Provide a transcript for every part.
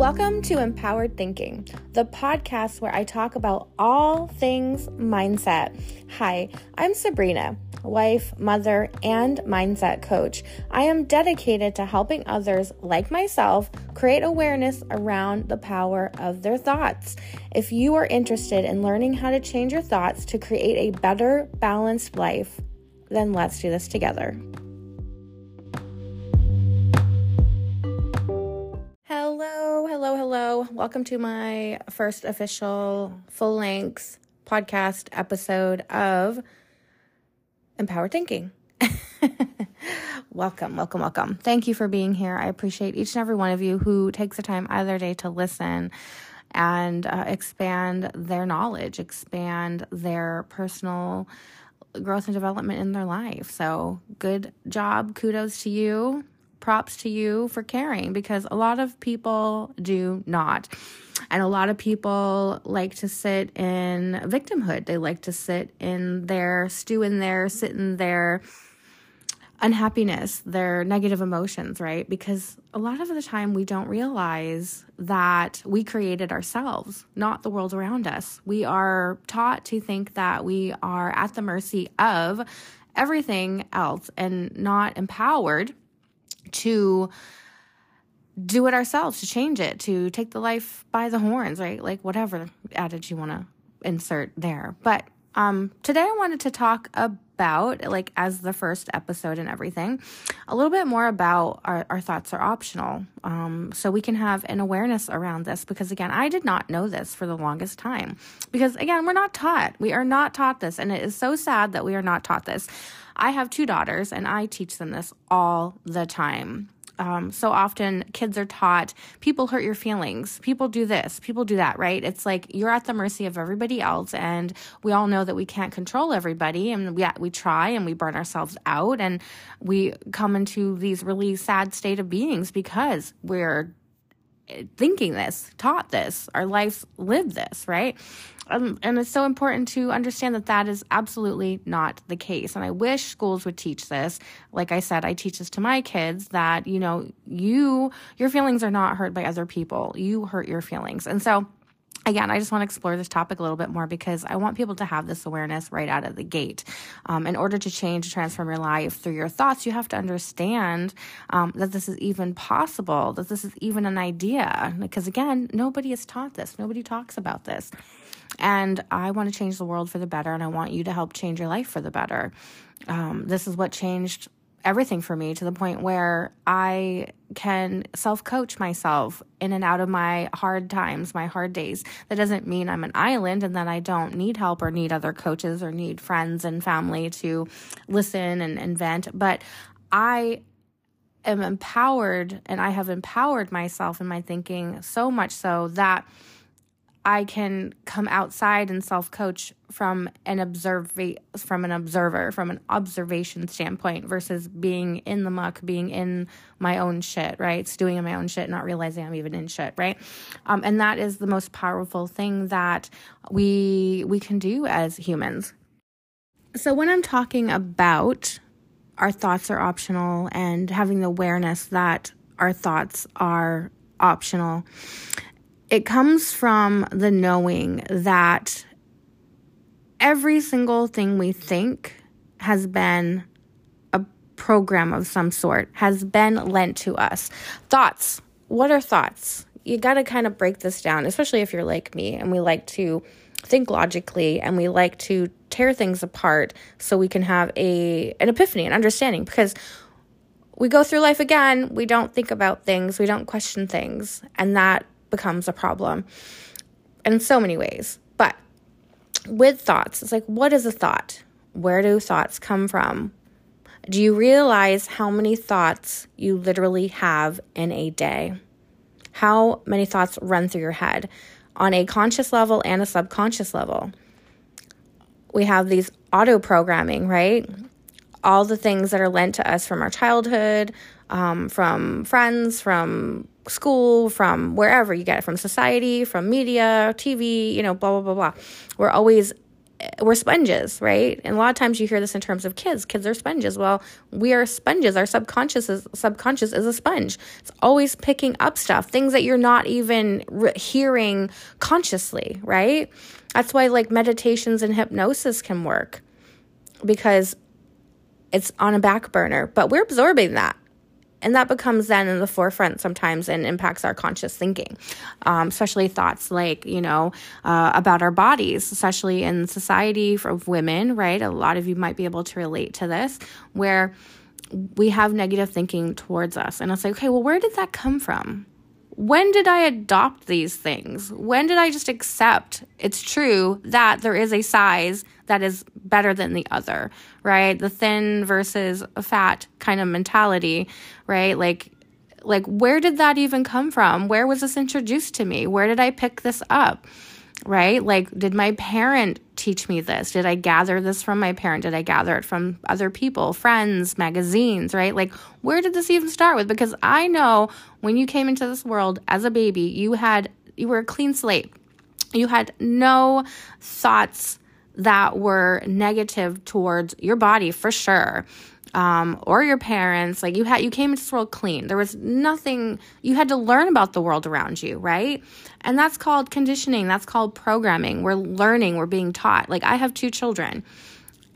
Welcome to Empowered Thinking, the podcast where I talk about all things mindset. Hi, I'm Sabrina, wife, mother, and mindset coach. I am dedicated to helping others like myself create awareness around the power of their thoughts. If you are interested in learning how to change your thoughts to create a better, balanced life, then let's do this together. Welcome to my first official full length podcast episode of Empowered Thinking. welcome, welcome, welcome. Thank you for being here. I appreciate each and every one of you who takes the time either day to listen and uh, expand their knowledge, expand their personal growth and development in their life. So, good job. Kudos to you props to you for caring because a lot of people do not. And a lot of people like to sit in victimhood. They like to sit in their stew in there, sit in their unhappiness, their negative emotions, right? Because a lot of the time we don't realize that we created ourselves, not the world around us. We are taught to think that we are at the mercy of everything else and not empowered to do it ourselves, to change it, to take the life by the horns, right? Like whatever adage you want to insert there. But um, today I wanted to talk about, like, as the first episode and everything, a little bit more about our, our thoughts are optional. Um, so we can have an awareness around this because, again, I did not know this for the longest time. Because, again, we're not taught. We are not taught this. And it is so sad that we are not taught this. I have two daughters and I teach them this all the time. Um, so often kids are taught people hurt your feelings. People do this. People do that right? It's like you're at the mercy of everybody else and we all know that we can't control everybody and we, we try and we burn ourselves out and we come into these really sad state of beings because we're thinking this, taught this, our lives lived this, right? Um, and it's so important to understand that that is absolutely not the case. And I wish schools would teach this. Like I said, I teach this to my kids that, you know, you, your feelings are not hurt by other people. You hurt your feelings. And so, again, I just want to explore this topic a little bit more because I want people to have this awareness right out of the gate. Um, in order to change, transform your life through your thoughts, you have to understand um, that this is even possible, that this is even an idea. Because again, nobody is taught this, nobody talks about this. And I want to change the world for the better, and I want you to help change your life for the better. Um, this is what changed everything for me to the point where I can self coach myself in and out of my hard times, my hard days. That doesn't mean I'm an island and that I don't need help or need other coaches or need friends and family to listen and, and vent, but I am empowered and I have empowered myself in my thinking so much so that I can come outside and self coach from an observe from an observer from an observation standpoint versus being in the muck, being in my own shit, right? Stewing in my own shit, not realizing I'm even in shit, right? Um, and that is the most powerful thing that we we can do as humans. So when I'm talking about our thoughts are optional and having the awareness that our thoughts are optional it comes from the knowing that every single thing we think has been a program of some sort, has been lent to us. Thoughts. What are thoughts? You got to kind of break this down, especially if you're like me and we like to think logically and we like to tear things apart so we can have a an epiphany, an understanding because we go through life again, we don't think about things, we don't question things, and that becomes a problem in so many ways. But with thoughts, it's like, what is a thought? Where do thoughts come from? Do you realize how many thoughts you literally have in a day? How many thoughts run through your head on a conscious level and a subconscious level? We have these auto programming, right? All the things that are lent to us from our childhood, um, from friends, from school, from wherever you get it, from society, from media, TV, you know, blah, blah, blah, blah. We're always eh, we're sponges, right? And a lot of times you hear this in terms of kids. Kids are sponges. Well, we are sponges. Our subconscious is subconscious is a sponge. It's always picking up stuff, things that you're not even re- hearing consciously, right? That's why like meditations and hypnosis can work because it's on a back burner, but we're absorbing that and that becomes then in the forefront sometimes and impacts our conscious thinking um, especially thoughts like you know uh, about our bodies especially in society of women right? A lot of you might be able to relate to this where we have negative thinking towards us. And it's like okay well where did that come from when did I adopt these things? When did I just accept it's true that there is a size that is better than the other, right? The thin versus fat kind of mentality, right? Like like where did that even come from? Where was this introduced to me? Where did I pick this up? Right? Like, did my parent teach me this? Did I gather this from my parent? Did I gather it from other people, friends, magazines, right? Like, where did this even start with? Because I know when you came into this world as a baby, you had, you were a clean slate. You had no thoughts that were negative towards your body for sure um, or your parents like you had you came into this world clean. There was nothing you had to learn about the world around you right? And that's called conditioning. That's called programming. We're learning. We're being taught. Like i have two children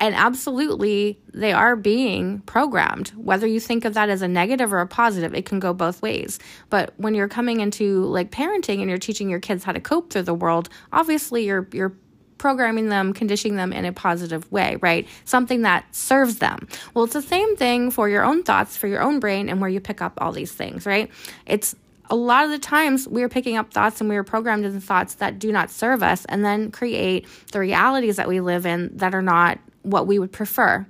and absolutely they are being programmed. Whether you think of that as a negative or a positive it can go both ways. But when you're coming into like parenting and you're teaching your kids how to cope through the world obviously you're you're programming them, conditioning them in a positive way, right? Something that serves them. Well, it's the same thing for your own thoughts, for your own brain, and where you pick up all these things, right? It's a lot of the times we are picking up thoughts and we are programmed in thoughts that do not serve us and then create the realities that we live in that are not what we would prefer,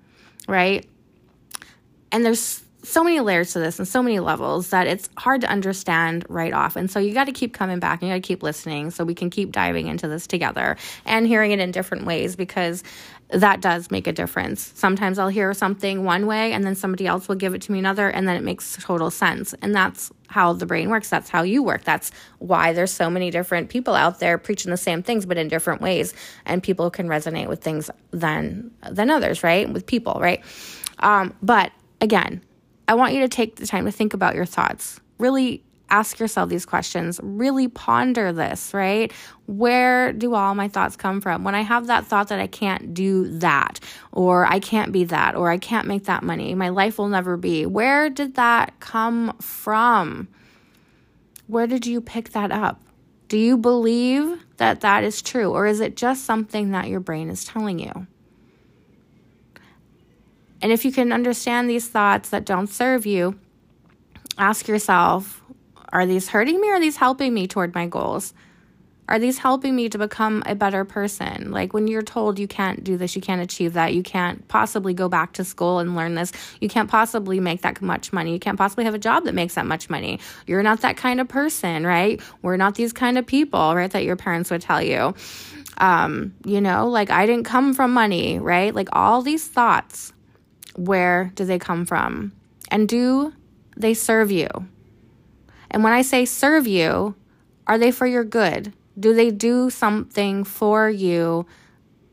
right? And there's so many layers to this and so many levels that it's hard to understand right off. And so you got to keep coming back and you got to keep listening so we can keep diving into this together and hearing it in different ways because that does make a difference. Sometimes I'll hear something one way and then somebody else will give it to me another and then it makes total sense. And that's how the brain works. That's how you work. That's why there's so many different people out there preaching the same things but in different ways and people can resonate with things than than others, right? With people, right? Um, but again, I want you to take the time to think about your thoughts. Really ask yourself these questions. Really ponder this, right? Where do all my thoughts come from? When I have that thought that I can't do that, or I can't be that, or I can't make that money, my life will never be, where did that come from? Where did you pick that up? Do you believe that that is true, or is it just something that your brain is telling you? And if you can understand these thoughts that don't serve you, ask yourself are these hurting me or are these helping me toward my goals? Are these helping me to become a better person? Like when you're told you can't do this, you can't achieve that, you can't possibly go back to school and learn this, you can't possibly make that much money, you can't possibly have a job that makes that much money. You're not that kind of person, right? We're not these kind of people, right? That your parents would tell you. Um, you know, like I didn't come from money, right? Like all these thoughts where do they come from? And do they serve you? And when I say serve you, are they for your good? Do they do something for you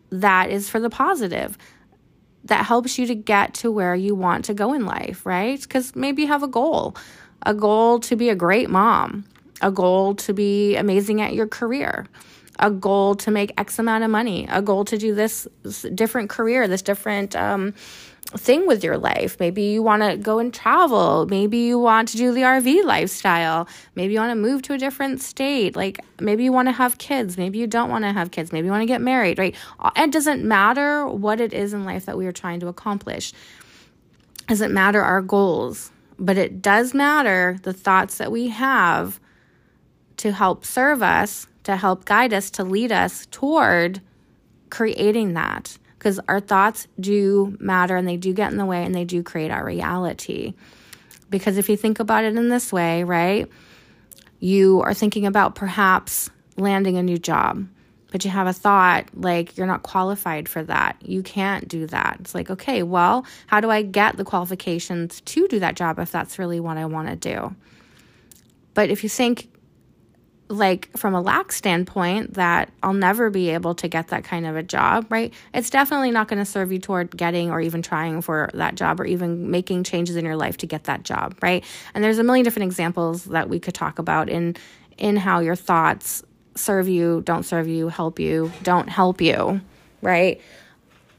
that is for the positive? That helps you to get to where you want to go in life, right? Because maybe you have a goal a goal to be a great mom, a goal to be amazing at your career, a goal to make X amount of money, a goal to do this different career, this different um, thing with your life. Maybe you want to go and travel. Maybe you want to do the RV lifestyle. Maybe you want to move to a different state. Like maybe you want to have kids. Maybe you don't want to have kids. Maybe you want to get married, right? It doesn't matter what it is in life that we are trying to accomplish. It doesn't matter our goals, but it does matter the thoughts that we have to help serve us, to help guide us, to lead us toward creating that because our thoughts do matter and they do get in the way and they do create our reality. Because if you think about it in this way, right, you are thinking about perhaps landing a new job, but you have a thought like you're not qualified for that. You can't do that. It's like, okay, well, how do I get the qualifications to do that job if that's really what I want to do? But if you think like from a lack standpoint that I'll never be able to get that kind of a job, right? It's definitely not going to serve you toward getting or even trying for that job or even making changes in your life to get that job, right? And there's a million different examples that we could talk about in in how your thoughts serve you, don't serve you, help you, don't help you, right?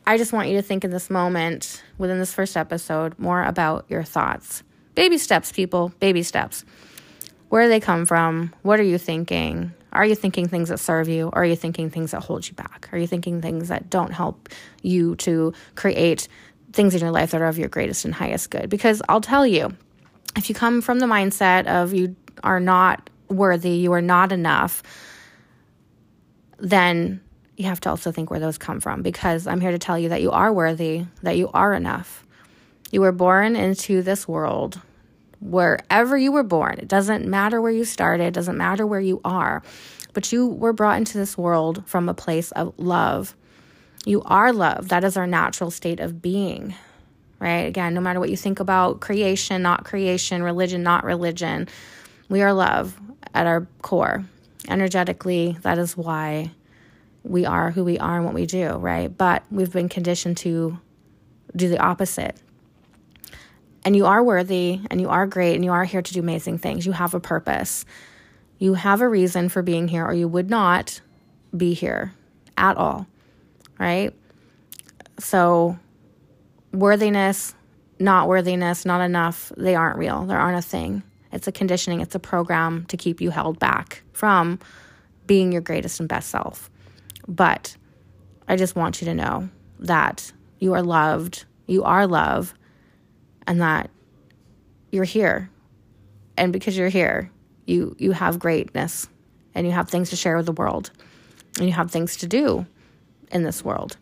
I just want you to think in this moment within this first episode more about your thoughts. Baby steps, people, baby steps. Where they come from? What are you thinking? Are you thinking things that serve you? Or are you thinking things that hold you back? Are you thinking things that don't help you to create things in your life that are of your greatest and highest good? Because I'll tell you, if you come from the mindset of you are not worthy, you are not enough, then you have to also think where those come from because I'm here to tell you that you are worthy, that you are enough. You were born into this world wherever you were born. It doesn't matter where you started, it doesn't matter where you are, but you were brought into this world from a place of love. You are love. That is our natural state of being, right? Again, no matter what you think about creation, not creation, religion, not religion, we are love at our core. Energetically, that is why we are who we are and what we do, right? But we've been conditioned to do the opposite and you are worthy and you are great and you are here to do amazing things. You have a purpose. You have a reason for being here, or you would not be here at all, right? So, worthiness, not worthiness, not enough, they aren't real. They aren't a thing. It's a conditioning, it's a program to keep you held back from being your greatest and best self. But I just want you to know that you are loved, you are love, and that you're here. And because you're here, you you have greatness and you have things to share with the world. And you have things to do in this world.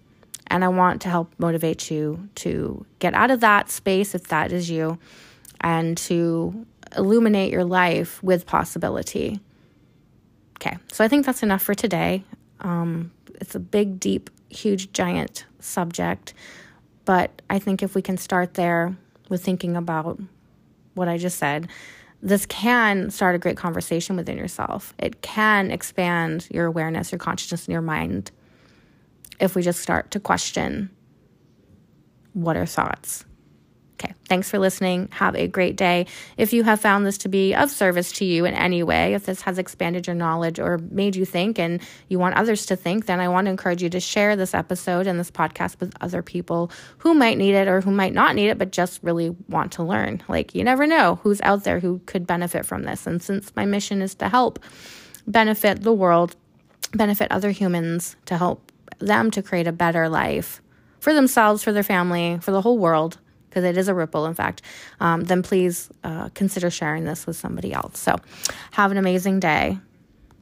And I want to help motivate you to get out of that space if that is you and to illuminate your life with possibility. Okay, so I think that's enough for today. Um, it's a big, deep, huge, giant subject. But I think if we can start there with thinking about what I just said, this can start a great conversation within yourself. It can expand your awareness, your consciousness, and your mind if we just start to question what are thoughts Okay, thanks for listening. Have a great day. If you have found this to be of service to you in any way, if this has expanded your knowledge or made you think and you want others to think, then I want to encourage you to share this episode and this podcast with other people who might need it or who might not need it, but just really want to learn. Like, you never know who's out there who could benefit from this. And since my mission is to help benefit the world, benefit other humans, to help them to create a better life for themselves, for their family, for the whole world because it is a ripple, in fact, um, then please uh, consider sharing this with somebody else. So, have an amazing day.